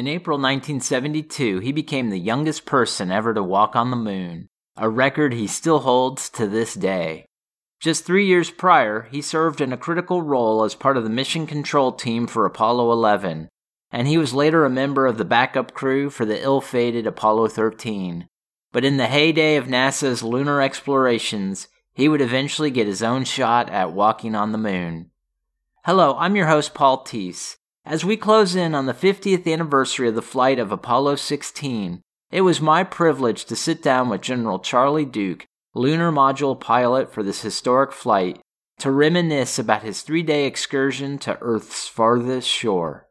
In April 1972, he became the youngest person ever to walk on the moon, a record he still holds to this day. Just three years prior, he served in a critical role as part of the mission control team for Apollo 11, and he was later a member of the backup crew for the ill fated Apollo 13. But in the heyday of NASA's lunar explorations, he would eventually get his own shot at walking on the moon. Hello, I'm your host, Paul Teese. As we close in on the 50th anniversary of the flight of Apollo 16, it was my privilege to sit down with General Charlie Duke, lunar module pilot for this historic flight, to reminisce about his three day excursion to Earth's farthest shore.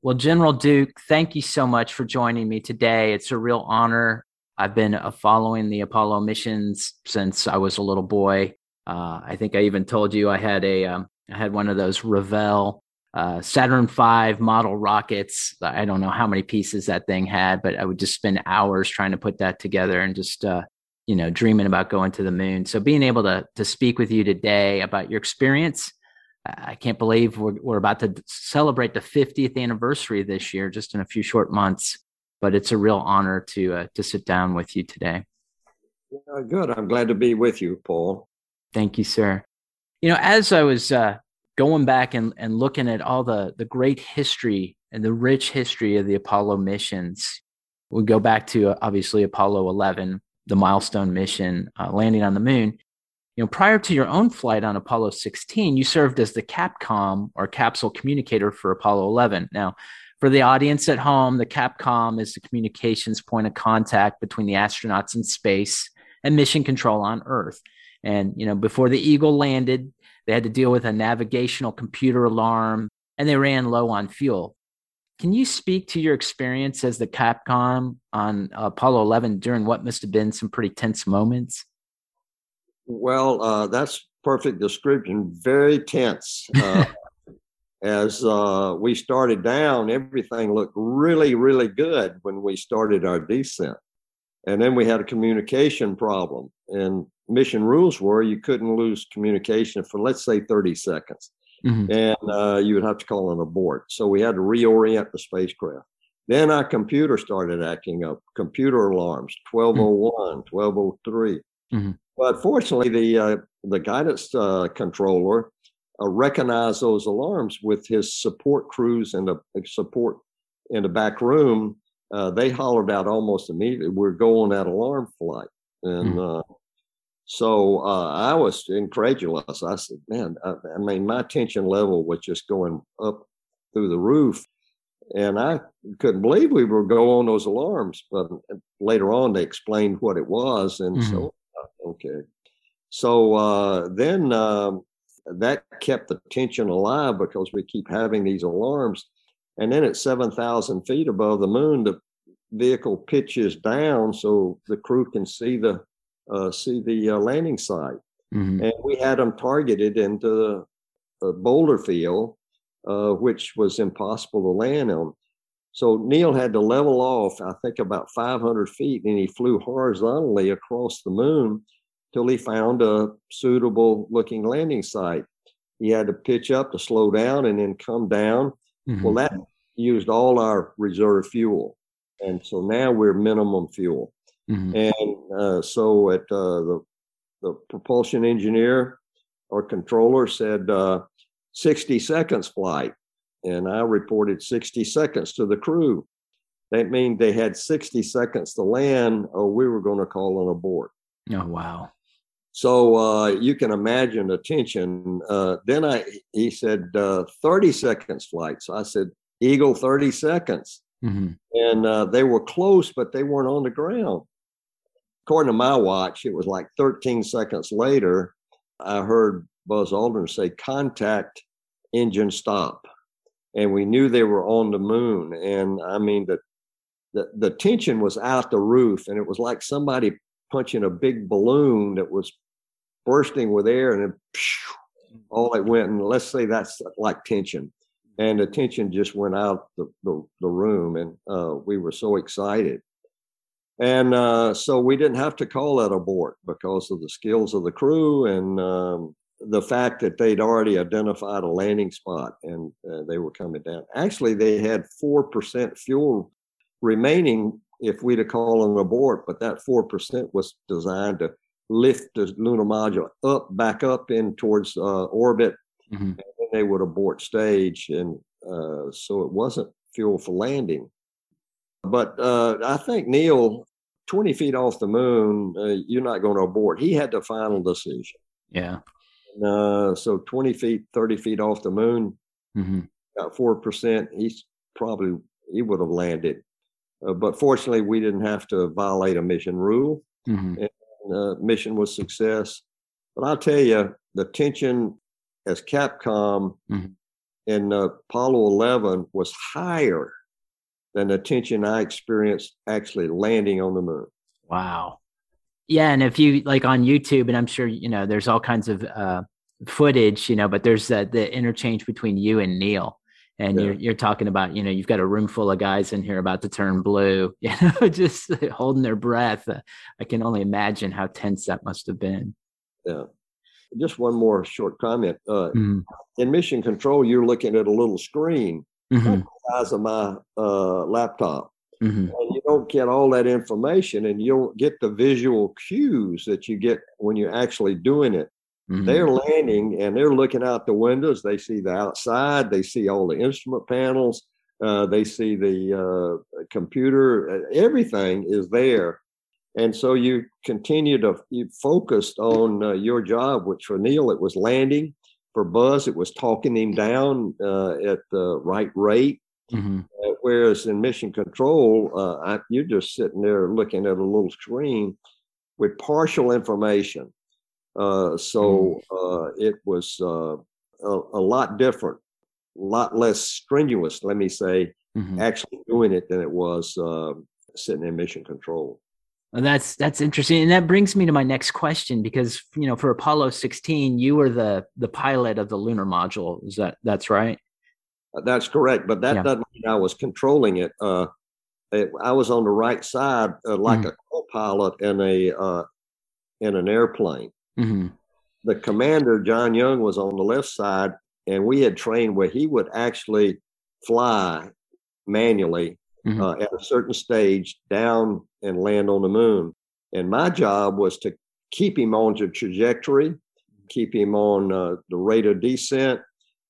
Well, General Duke, thank you so much for joining me today. It's a real honor. I've been uh, following the Apollo missions since I was a little boy. Uh, I think I even told you I had a um, I had one of those Revell uh, Saturn V model rockets. I don't know how many pieces that thing had, but I would just spend hours trying to put that together and just, uh, you know, dreaming about going to the moon. So being able to to speak with you today about your experience, I can't believe we're, we're about to celebrate the 50th anniversary this year, just in a few short months. But it's a real honor to uh, to sit down with you today. good. I'm glad to be with you, Paul. Thank you, sir. You know, as I was uh, going back and, and looking at all the, the great history and the rich history of the Apollo missions. We go back to uh, obviously Apollo 11, the milestone mission, uh, landing on the moon. You know, prior to your own flight on Apollo 16, you served as the Capcom or capsule communicator for Apollo 11. Now, for the audience at home, the Capcom is the communications point of contact between the astronauts in space and mission control on Earth. And you know, before the Eagle landed, they had to deal with a navigational computer alarm and they ran low on fuel. Can you speak to your experience as the Capcom on Apollo 11 during what must have been some pretty tense moments? Well, uh, that's perfect description. Very tense. Uh, as uh, we started down, everything looked really, really good when we started our descent. And then we had a communication problem. And mission rules were you couldn't lose communication for let's say 30 seconds mm-hmm. and uh, you would have to call an abort so we had to reorient the spacecraft then our computer started acting up computer alarms 1201 mm-hmm. 1203 mm-hmm. but fortunately the uh, the guidance uh, controller uh, recognized those alarms with his support crews and the support in the back room uh, they hollered out almost immediately we're going that alarm flight and mm-hmm. Uh, so uh, I was incredulous. I said, man, I, I, mean, my tension level was just going up through the roof. And I couldn't believe we were going on those alarms. But later on, they explained what it was. And mm-hmm. so, uh, okay. So uh, then um, that kept the tension alive because we keep having these alarms. And then at 7,000 feet above the moon, the vehicle pitches down so the crew can see the uh, see the uh, landing site. Mm-hmm. And we had them targeted into the boulder field, uh, which was impossible to land on. So Neil had to level off, I think, about 500 feet, and he flew horizontally across the moon till he found a suitable looking landing site. He had to pitch up to slow down and then come down. Mm-hmm. Well, that used all our reserve fuel. And so now we're minimum fuel. Mm-hmm. And uh, so at uh, the the propulsion engineer or controller said uh, 60 seconds flight, and I reported 60 seconds to the crew. That means they had 60 seconds to land, or we were going to call an abort. Oh wow! So uh, you can imagine the tension. Uh, then I he said uh, 30 seconds flight. So I said Eagle 30 seconds, mm-hmm. and uh, they were close, but they weren't on the ground according to my watch, it was like 13 seconds later, I heard Buzz Aldrin say, contact engine stop. And we knew they were on the moon. And I mean, the, the, the tension was out the roof, and it was like somebody punching a big balloon that was bursting with air, and then phew, all it went. And let's say that's like tension. And attention just went out the, the, the room, and uh, we were so excited. And uh, so we didn't have to call that abort because of the skills of the crew and um, the fact that they'd already identified a landing spot and uh, they were coming down. Actually, they had 4% fuel remaining if we'd have called an abort, but that 4% was designed to lift the lunar module up, back up in towards uh, orbit, mm-hmm. And they would abort stage. And uh, so it wasn't fuel for landing. But uh, I think Neil, 20 feet off the moon, uh, you're not going to abort. He had the final decision. Yeah. Uh, so 20 feet, 30 feet off the moon, mm-hmm. about 4%, he's probably, he would have landed. Uh, but fortunately, we didn't have to violate a mission rule. Mm-hmm. And, uh, mission was success. But I'll tell you, the tension as Capcom mm-hmm. in Apollo 11 was higher than the tension I experienced actually landing on the moon. Wow. Yeah, and if you like on YouTube, and I'm sure you know, there's all kinds of uh, footage, you know, but there's uh, the interchange between you and Neil, and yeah. you're you're talking about, you know, you've got a room full of guys in here about to turn blue, you know, just holding their breath. Uh, I can only imagine how tense that must have been. Yeah. Just one more short comment. Uh, mm-hmm. In mission control, you're looking at a little screen, mm-hmm. the size of my uh, laptop Mm-hmm. And you don't get all that information and you don't get the visual cues that you get when you're actually doing it. Mm-hmm. They're landing and they're looking out the windows. They see the outside, they see all the instrument panels, uh, they see the uh, computer, uh, everything is there. And so you continue to, you focused on uh, your job, which for Neil, it was landing. For Buzz, it was talking him down uh, at the right rate. Mm-hmm. Uh, whereas in mission control, uh, I, you're just sitting there looking at a little screen with partial information. Uh, so mm-hmm. uh, it was uh, a, a, lot different, a lot less strenuous, let me say, mm-hmm. actually doing it than it was sitting in mission control. Well, that's that's interesting, and that brings me to my next question because you know for Apollo 16, you were the the pilot of the lunar module. Is that that's right? That's correct, but that yeah. doesn't mean I was controlling it. Uh, it, I was on the right side, uh, like mm-hmm. a co-pilot in a uh, in an airplane. Mm-hmm. The commander, John Young, was on the left side, and we had trained where he would actually fly manually mm-hmm. uh, at a certain stage down and land on the moon. And my job was to keep him on the trajectory, keep him on uh, the rate of descent,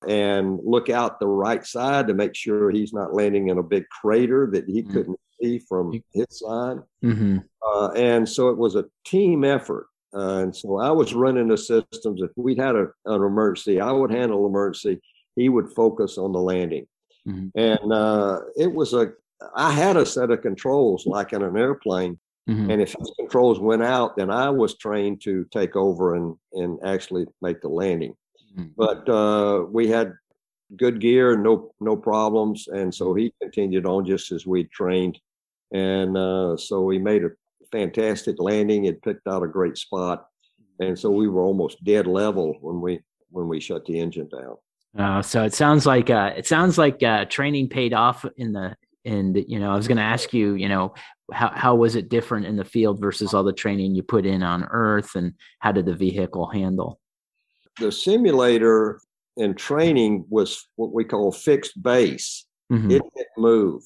and look out the right side to make sure he's not landing in a big crater that he mm-hmm. couldn't see from his side. Mm-hmm. Uh, and so it was a team effort. Uh, and so I was running the systems. If we'd had a, an emergency, I would handle emergency. He would focus on the landing. Mm-hmm. And uh, it was a, I had a set of controls like in an airplane. Mm-hmm. And if his controls went out, then I was trained to take over and, and actually make the landing. Mm-hmm. But uh, we had good gear, no no problems, and so he continued on just as we trained, and uh, so he made a fantastic landing. It picked out a great spot, and so we were almost dead level when we when we shut the engine down. Uh, so it sounds like uh, it sounds like uh, training paid off in the and you know I was going to ask you you know how how was it different in the field versus all the training you put in on Earth and how did the vehicle handle? the simulator in training was what we call fixed base. Mm-hmm. It didn't move.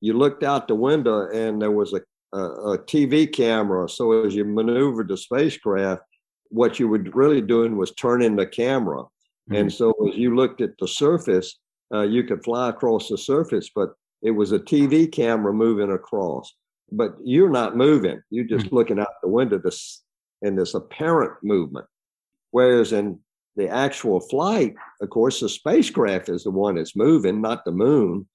You looked out the window and there was a, a, a, TV camera. So as you maneuvered the spacecraft, what you were really doing was turning the camera. Mm-hmm. And so as you looked at the surface, uh, you could fly across the surface, but it was a TV camera moving across. But you're not moving. You're just mm-hmm. looking out the window this, in this apparent movement. Whereas in the actual flight, of course, the spacecraft is the one that's moving, not the moon.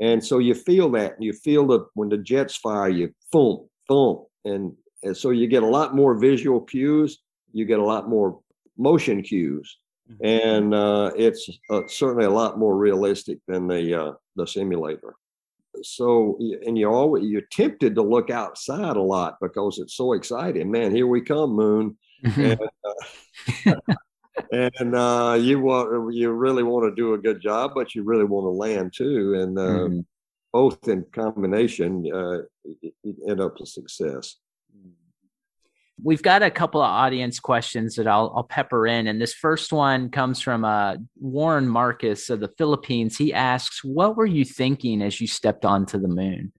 And so you feel that. You feel that when the jets fire, you boom, boom. And, and so you get a lot more visual cues. You get a lot more motion cues. Mm-hmm. And uh, it's uh, certainly a lot more realistic than the uh, the simulator. So, and you always you're tempted to look outside a lot because it's so exciting. Man, here we come, moon. and, uh, and uh, you want you really want to do a good job, but you really want to land too, and uh, mm-hmm. both in combination uh, end up a success. We've got a couple of audience questions that I'll, I'll pepper in. And this first one comes from uh, Warren Marcus of the Philippines. He asks, What were you thinking as you stepped onto the moon?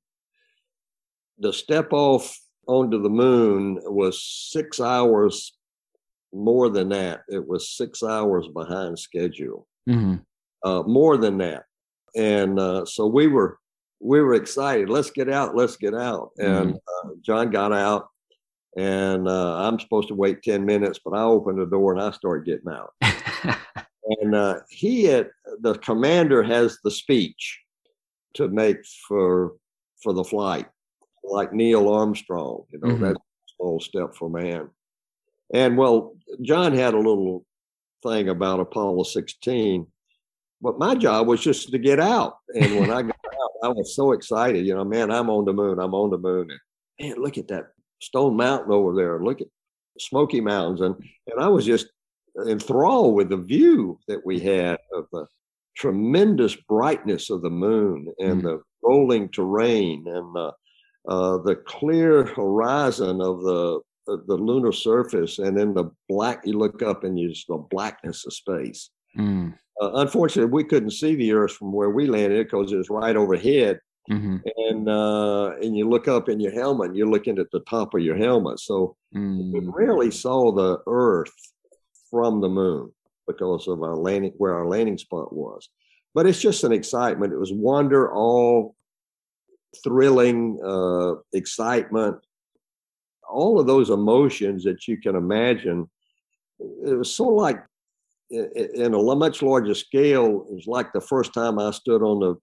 The step off onto the moon was six hours more than that. It was six hours behind schedule, mm-hmm. uh, more than that. And uh, so we were we were excited. Let's get out. Let's get out. And mm-hmm. uh, John got out and uh, I'm supposed to wait 10 minutes, but I open the door and I start getting out. and uh, he had, the commander has the speech to make for for the flight, like Neil Armstrong, you know, mm-hmm. that's a small step for man. And well, John had a little thing about Apollo 16, but my job was just to get out. And when I got out, I was so excited, you know, man, I'm on the moon, I'm on the moon. And man, look at that Stone Mountain over there. Look at Smoky Mountains, and and I was just enthralled with the view that we had of the tremendous brightness of the moon and mm. the rolling terrain and the uh, the clear horizon of the of the lunar surface, and then the black. You look up and you just the blackness of space. Mm. Uh, unfortunately, we couldn't see the Earth from where we landed because it was right overhead. Mm-hmm. And uh, and you look up in your helmet, and you're looking at the top of your helmet. So mm-hmm. we rarely saw the Earth from the moon because of our landing where our landing spot was. But it's just an excitement. It was wonder, all thrilling, uh, excitement, all of those emotions that you can imagine. It was so like in a much larger scale. It was like the first time I stood on the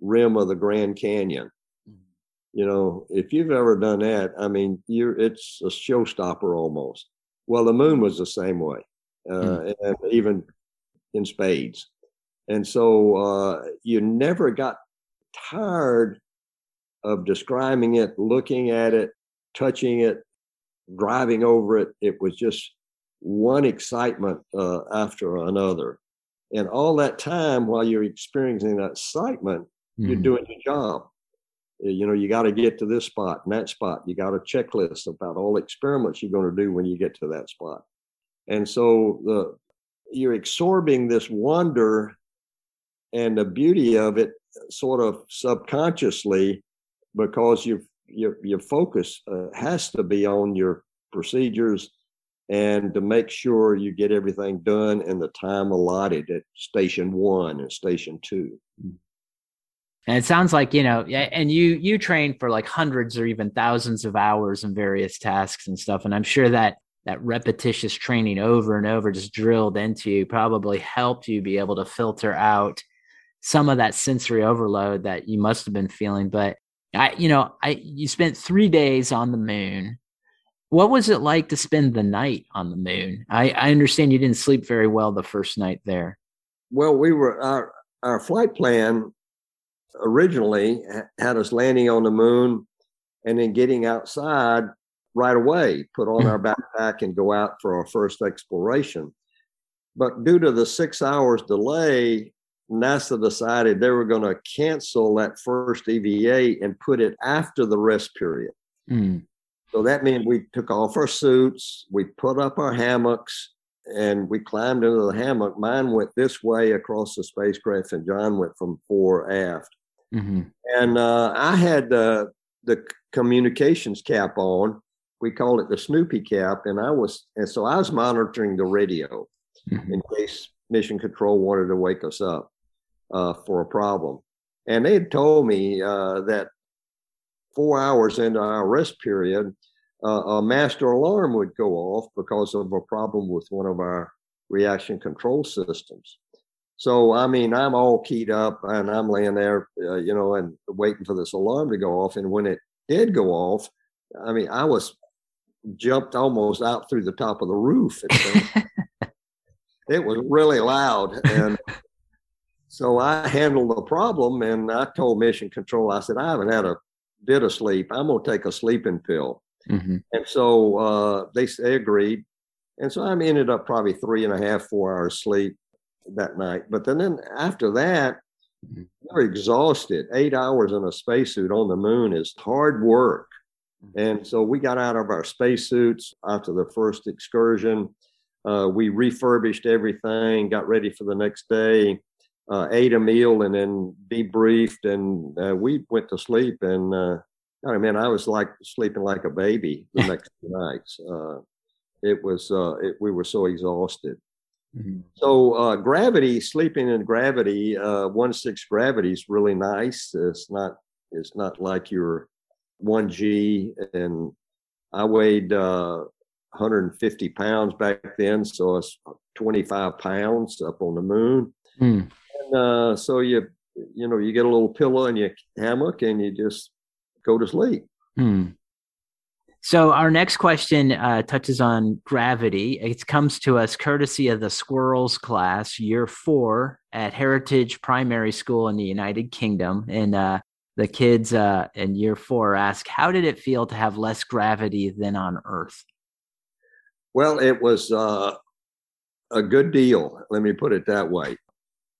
rim of the Grand Canyon. Mm-hmm. You know, if you've ever done that, I mean, you're it's a showstopper almost. Well, the moon was the same way, uh, mm. and even in spades. And so uh, you never got tired of describing it, looking at it, touching it, driving over it. It was just one excitement uh, after another. And all that time while you're experiencing that excitement, you're mm-hmm. doing your job. You know, you got to get to this spot and that spot. You got a checklist about all experiments you're going to do when you get to that spot. And so the you're absorbing this wonder and the beauty of it sort of subconsciously because you your your focus uh, has to be on your procedures and to make sure you get everything done in the time allotted at station one and station 2 mm-hmm. And it sounds like, you know, and you you train for like hundreds or even thousands of hours in various tasks and stuff. And I'm sure that that repetitious training over and over just drilled into you probably helped you be able to filter out some of that sensory overload that you must have been feeling. But I, you know, I you spent three days on the moon. What was it like to spend the night on the moon? I, I understand you didn't sleep very well the first night there. Well, we were our our flight plan originally had us landing on the moon and then getting outside right away, put on our backpack and go out for our first exploration. But due to the six hours delay, NASA decided they were going to cancel that first EVA and put it after the rest period. Mm. So that meant we took off our suits, we put up our hammocks, and we climbed into the hammock. Mine went this way across the spacecraft, and John went from fore aft. Mm-hmm. And uh, I had uh, the communications cap on. We call it the Snoopy cap, and I was and so I was monitoring the radio mm-hmm. in case Mission Control wanted to wake us up uh, for a problem. And they had told me uh, that four hours into our rest period, uh, a master alarm would go off because of a problem with one of our reaction control systems. So, I mean, I'm all keyed up and I'm laying there, uh, you know, and waiting for this alarm to go off. And when it did go off, I mean, I was jumped almost out through the top of the roof. it was really loud. And so I handled the problem and I told Mission Control, I said, I haven't had a bit of sleep. I'm going to take a sleeping pill. Mm-hmm. And so uh, they, they agreed. And so I ended up probably three and a half, four hours sleep that night. But then, then after that, mm-hmm. you're exhausted. Eight hours in a spacesuit on the moon is hard work. Mm-hmm. And so we got out of our spacesuits after the first excursion. Uh, we refurbished everything, got ready for the next day, uh, ate a meal, and then debriefed. And uh, we went to sleep. And uh, I mean, I was like sleeping like a baby the next nights. Uh, it was uh, it, we were so exhausted. Mm-hmm. So gravity, sleeping in gravity, one six gravity is really nice. It's not it's not like you're one G, and I weighed uh, 150 pounds back then, so it's 25 pounds up on the moon. Mm. And uh, so you you know you get a little pillow and your hammock, and you just go to sleep. Mm. So our next question uh, touches on gravity. It comes to us courtesy of the Squirrels class, year four at Heritage Primary School in the United Kingdom, and uh, the kids uh, in year four ask, How did it feel to have less gravity than on Earth? Well, it was uh, a good deal. Let me put it that way.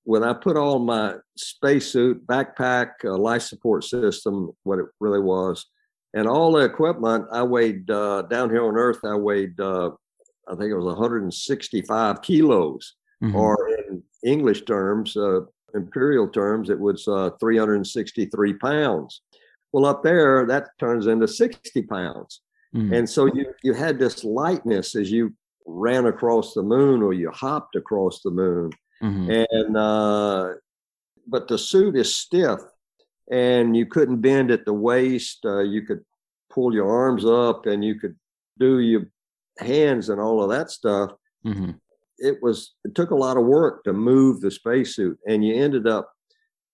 When I put on my spacesuit, backpack, uh, life support system, what it really was, and all the equipment, I weighed uh, down here on Earth, I weighed, uh, I think it was 165 kilos, mm-hmm. or in English terms, uh, imperial terms, it was uh, 363 pounds. Well, up there, that turns into 60 pounds. Mm. And so you, you had this lightness as you ran across the moon or you hopped across the moon. Mm-hmm. And, uh, but the suit is stiff and you couldn't bend at the waist. Uh, you could pull your arms up and you could do your hands and all of that stuff. Mm-hmm it was it took a lot of work to move the spacesuit, and you ended up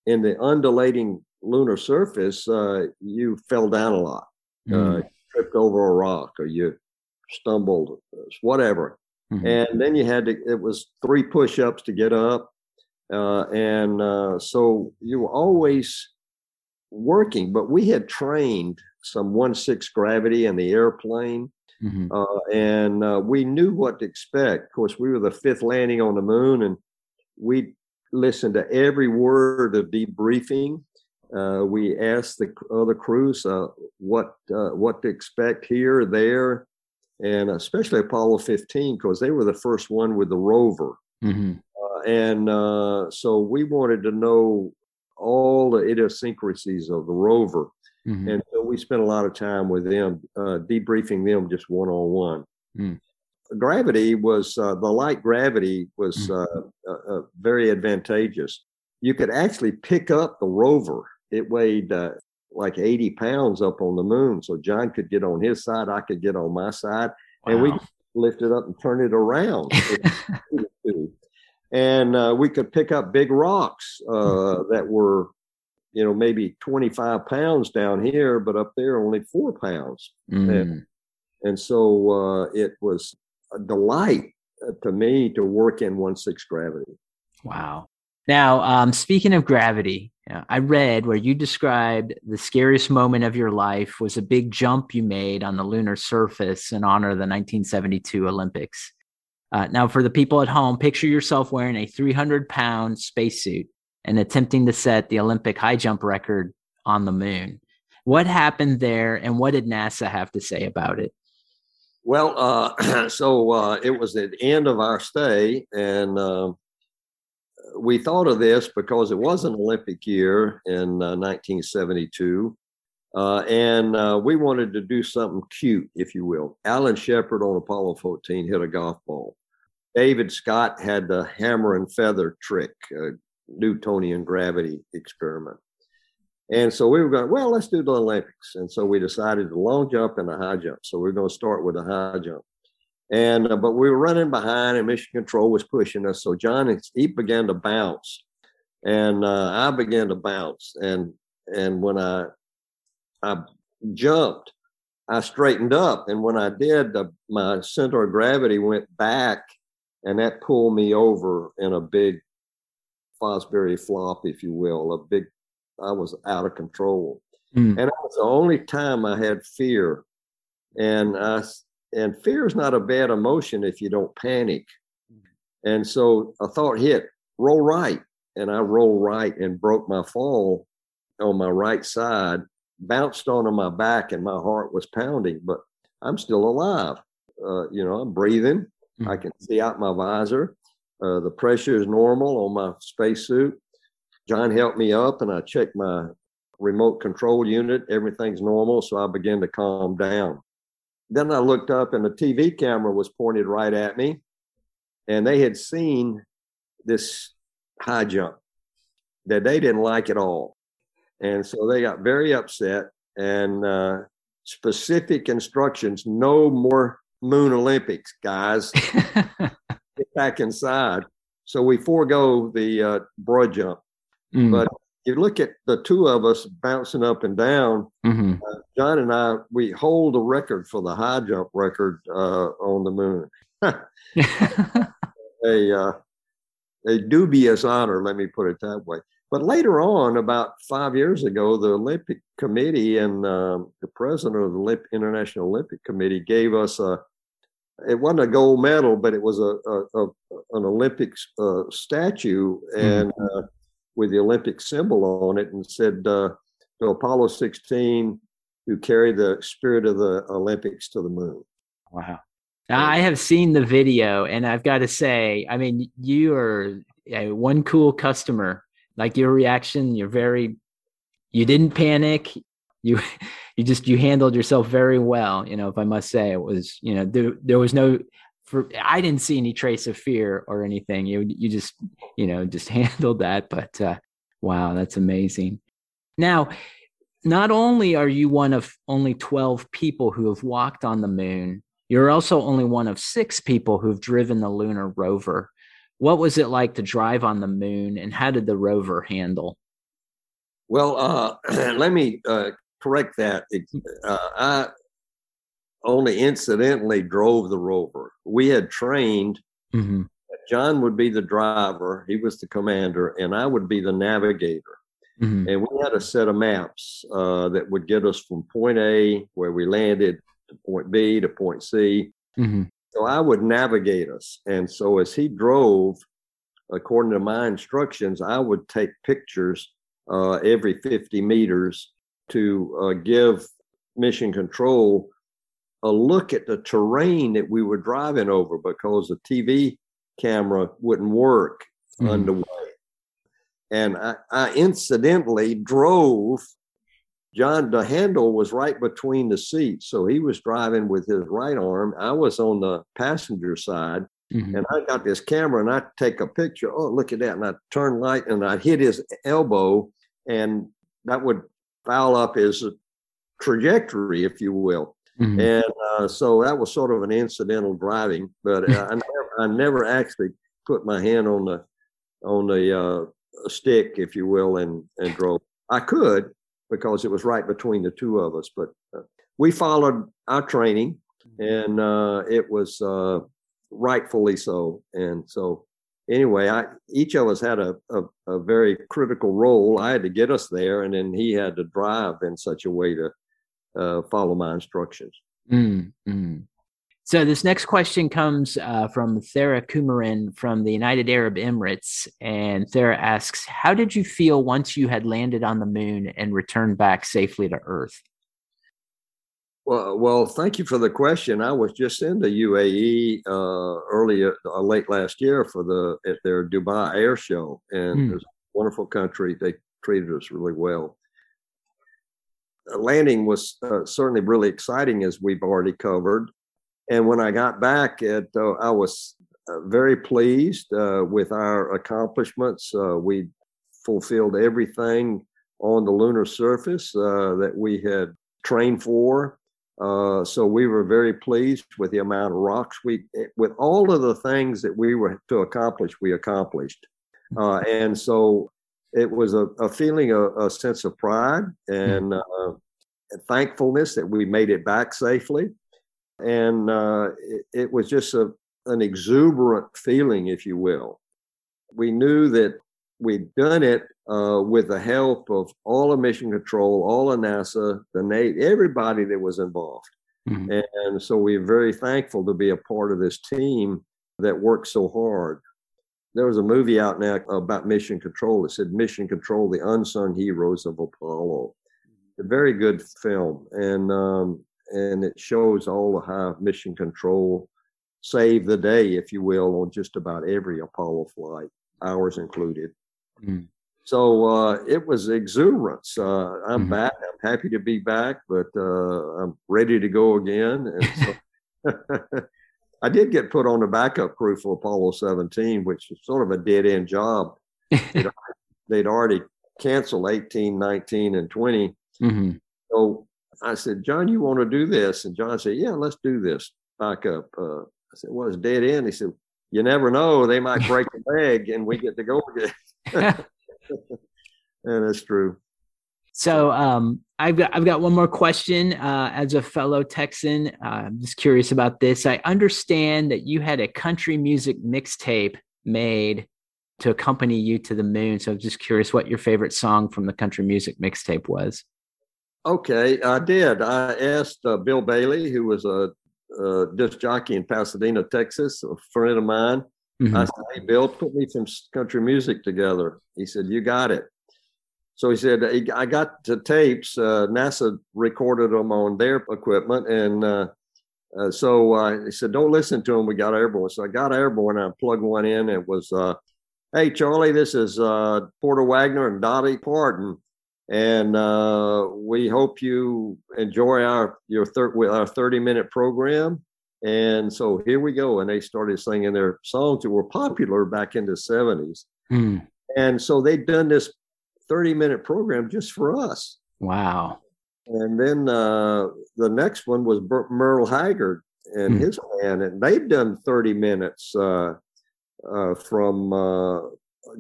in the undulating lunar surface. Uh, you fell down a lot, mm. uh, tripped over a rock, or you stumbled, whatever. Mm-hmm. And then you had to. It was three push-ups to get up, uh, and uh, so you were always working. But we had trained some one six gravity in the airplane Mm-hmm. Uh, and uh, we knew what to expect. Of course, we were the fifth landing on the moon, and we listened to every word of debriefing. Uh, we asked the other crews uh, what uh, what to expect here, there, and especially Apollo 15 because they were the first one with the rover. Mm-hmm. Uh, and so we wanted to know all the idiosyncrasies of the rover. Mm-hmm. And so we spent a lot of time with them, uh, debriefing them just one on one. Gravity was uh, the light gravity was mm. uh, very advantageous. You could actually pick up the rover. It weighed uh, like 80 pounds up on the moon. So John could get on his side, I could get on my side, wow. and we lift it up and turn it around. and uh, we could pick up big rocks uh, that were you know, maybe 25 pounds down here, but up there only four pounds. Mm. And, and, so uh, it was a delight uh, to me to work in one sixth gravity. Wow. Now, um, speaking of gravity, I read where you described the scariest moment of your life was a big jump you made on the lunar surface in honor of the 1972 Olympics. Uh, now, for the people at home, picture yourself wearing a 300 pound spacesuit and attempting to set the Olympic high jump record on the moon. What happened there, and what did NASA have to say about it? Well, uh, so uh, it was the end of our stay, and uh, we thought of this because it was an Olympic year in 1972. Uh, uh, and uh, we wanted to do something cute, if you will. Alan Shepard on Apollo 14 hit a golf ball. David Scott had the hammer and feather trick, Newtonian gravity experiment. And so we were going, well, let's do the Olympics. And so we decided the long jump and the high jump. So we are going to start with the high jump. And uh, but we were running behind, and Mission Control was pushing us. So John he began to bounce, and uh, I began to bounce. And and when I I jumped, I straightened up, and when I did, the, my center of gravity went back, and that pulled me over in a big Fosbury flop, if you will, a big, I was out of control. Mm. And it was the only time I had fear. And I, and fear is not a bad emotion if you don't panic. And so a thought hit, roll right. And I roll right and broke my fall on my right side bounced onto my back and my heart was pounding, but I'm still alive. Uh, you know, I'm breathing. Mm-hmm. I can see out my visor. Uh, the pressure is normal on my spacesuit. John helped me up and I checked my remote control unit. Everything's normal. So I began to calm down. Then I looked up and the TV camera was pointed right at me. And they had seen this high jump that they didn't like at all. And so they got very upset and uh, specific instructions no more moon Olympics, guys. Get back inside. So we forego the uh, broad jump. Mm. But you look at the two of us bouncing up and down. Mm-hmm. Uh, John and I, we hold the record for the high jump record uh, on the moon. a uh, a dubious honor, let me put it that way. But later on, about five years ago, the Olympic Committee and uh, the president of the Olymp- International Olympic Committee gave us a. It wasn't a gold medal, but it was a, a, a an Olympic uh, statue, and mm-hmm. uh, with the Olympic symbol on it and said uh, to Apollo 16, who carried the spirit of the Olympics to the moon. Wow. I have seen the video, and I've got to say, I mean, you are a one cool customer. Like your reaction, you're very, you didn't panic. You, you just you handled yourself very well. You know, if I must say, it was you know there there was no for I didn't see any trace of fear or anything. You you just you know just handled that. But uh, wow, that's amazing. Now, not only are you one of only twelve people who have walked on the moon, you're also only one of six people who've driven the lunar rover. What was it like to drive on the moon, and how did the rover handle? Well, uh, let me uh, correct that. Uh, I only incidentally drove the rover. We had trained. Mm-hmm. John would be the driver, he was the commander, and I would be the navigator. Mm-hmm. And we had a set of maps uh, that would get us from point A, where we landed, to point B, to point C. Mm-hmm. So I would navigate us. And so as he drove, according to my instructions, I would take pictures uh, every 50 meters to uh, give mission control a look at the terrain that we were driving over because the TV camera wouldn't work mm-hmm. underway. And I, I, incidentally drove. John, the handle was right between the seats. So he was driving with his right arm. I was on the passenger side. Mm-hmm. And I got this camera and I take a picture. Oh, look at that. And I turn light and I hit his elbow, and that would foul up his trajectory, if you will. Mm-hmm. And uh, so that was sort of an incidental driving, but uh, I, never, I never actually put my hand on the on the uh, stick, if you will, and and drove. I could because it was right between the two of us, but uh, we followed our training, and uh, it was uh, rightfully so. And so, anyway, I each of us had a, a, a very critical role. I had to get us there, and then he had to drive in such a way to uh, follow my instructions. Mm-hmm. So this next question comes uh, from Thera Kumarin from the United Arab Emirates, and Thera asks, "How did you feel once you had landed on the moon and returned back safely to Earth?" Well, well, thank you for the question. I was just in the UAE uh, earlier, uh, late last year for the at their Dubai Air Show, and mm. it's a wonderful country. They treated us really well landing was uh, certainly really exciting, as we've already covered. And when I got back, it, uh, I was uh, very pleased uh, with our accomplishments. Uh, we fulfilled everything on the lunar surface that we had trained for. so we were very pleased with the amount of rocks we, with all of the things that we were to accomplish, we accomplished. Uh, and so it was a, a feeling, a, a, sense of pride and uh, thankfulness that we made it back safely. And uh, it, it, was just a, an exuberant feeling, if you will. We knew that we'd done it uh, with the help of all of Mission Control, all of NASA, the Navy, everybody that was involved. Mm-hmm. And, so we're very thankful to be a part of this team that worked so hard there was a movie out now about mission control that said mission control the unsung heroes of apollo a very good film, and um, and it shows all the high mission control save the day, if you will, on just about every Apollo flight, ours included. Mm. So uh, it was exuberance. Uh, I'm mm-hmm. back. I'm happy to be back, but uh, I'm ready to go again. And so I did get put on the backup crew for Apollo 17, which was sort of a dead end job. they'd, they'd, already canceled 18, 19, and 20. Mm-hmm. So I said, John, you want to do this? And John said, Yeah, let's do this backup. Uh, I said, Well, it's dead end. He said, You never know. They might break a leg and we get to go again. and that's true. So um, I've got I've got one more question. Uh, as a fellow Texan, uh, I'm just curious about this. I understand that you had a country music mixtape made to accompany you to the moon. So I'm just curious what your favorite song from the country music mixtape was. Okay, I did. I asked uh, Bill Bailey, who was a, a disc jockey in Pasadena, Texas, a friend of mine. Mm-hmm. I said, "Hey, Bill, put me some country music together." He said, "You got it." So he said, I got the tapes. Uh, NASA recorded them on their equipment. And uh, uh, so uh, he said, don't listen to them. We got airborne. So I got airborne I plugged one in. It was, uh, hey, Charlie, this is uh, Porter Wagoner and Dolly Parton. And we hope you enjoy our your thir- our 30 minute program. And so here we go. And they started singing their songs that were popular back in the 70s. Mm. And so they'd done this 30 minute program just for us. Wow. And then uh, the next one was Merle Haggard and mm. his band, and they've done 30 minutes uh, uh, from uh,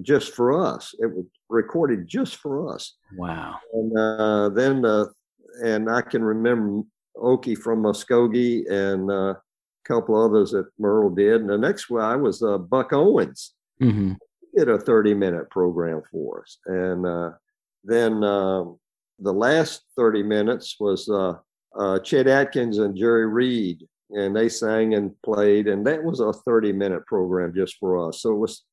just for us. It was recorded just for us. Wow. And uh, then, uh, and I can remember Okie from Muskogee and a couple others that Merle did. And the next one I was Buck Owens. Mm-hmm did a 30 minute program for us. And uh, then um, the last 30 minutes was uh, uh, Chet Atkins and Jerry Reed, and they sang and played, and that was a 30 minute program just for us. So it was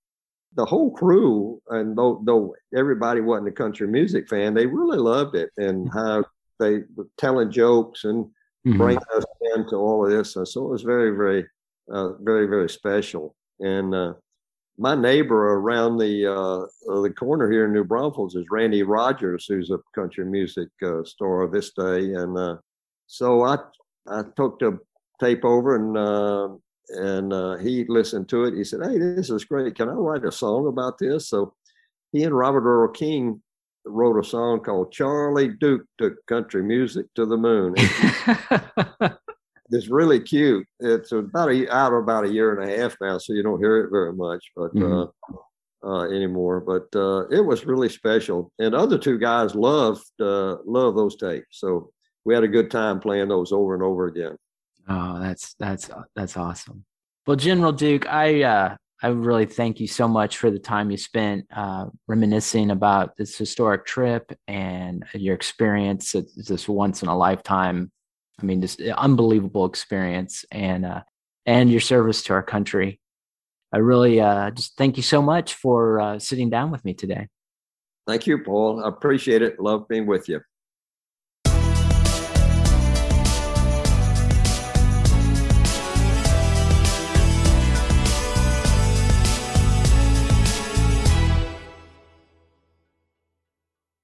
the whole crew, and though, though everybody wasn't a country music fan, they really loved it and mm-hmm. how they were telling jokes and mm-hmm. bringing us into all of this. And so it was very, very, uh, very, very special. And uh, my neighbor around the uh, the corner here in New Braunfels is Randy Rogers, who's a country music uh, star this day, and uh, so I I took the tape over and uh, and uh, he listened to it. He said, "Hey, this is great. Can I write a song about this?" So he and Robert Earl Keen wrote a song called "Charlie Duke Took Country Music to the Moon." it's really cute. It's about a, out about a year and a half now, so you don't hear it very much, but mm-hmm. uh, uh, anymore. But uh, it was really special, and other two guys loved uh, loved those tapes. So we had a good time playing those over and over again. Oh, that's that's that's awesome. Well, General Duke, I uh, I really thank you so much for the time you spent uh, reminiscing about this historic trip and your experience. It's this once in a lifetime I mean, just unbelievable experience and uh, and your service to our country. I really uh, just thank you so much for uh, sitting down with me today. Thank you, Paul. I appreciate it. Love being with you.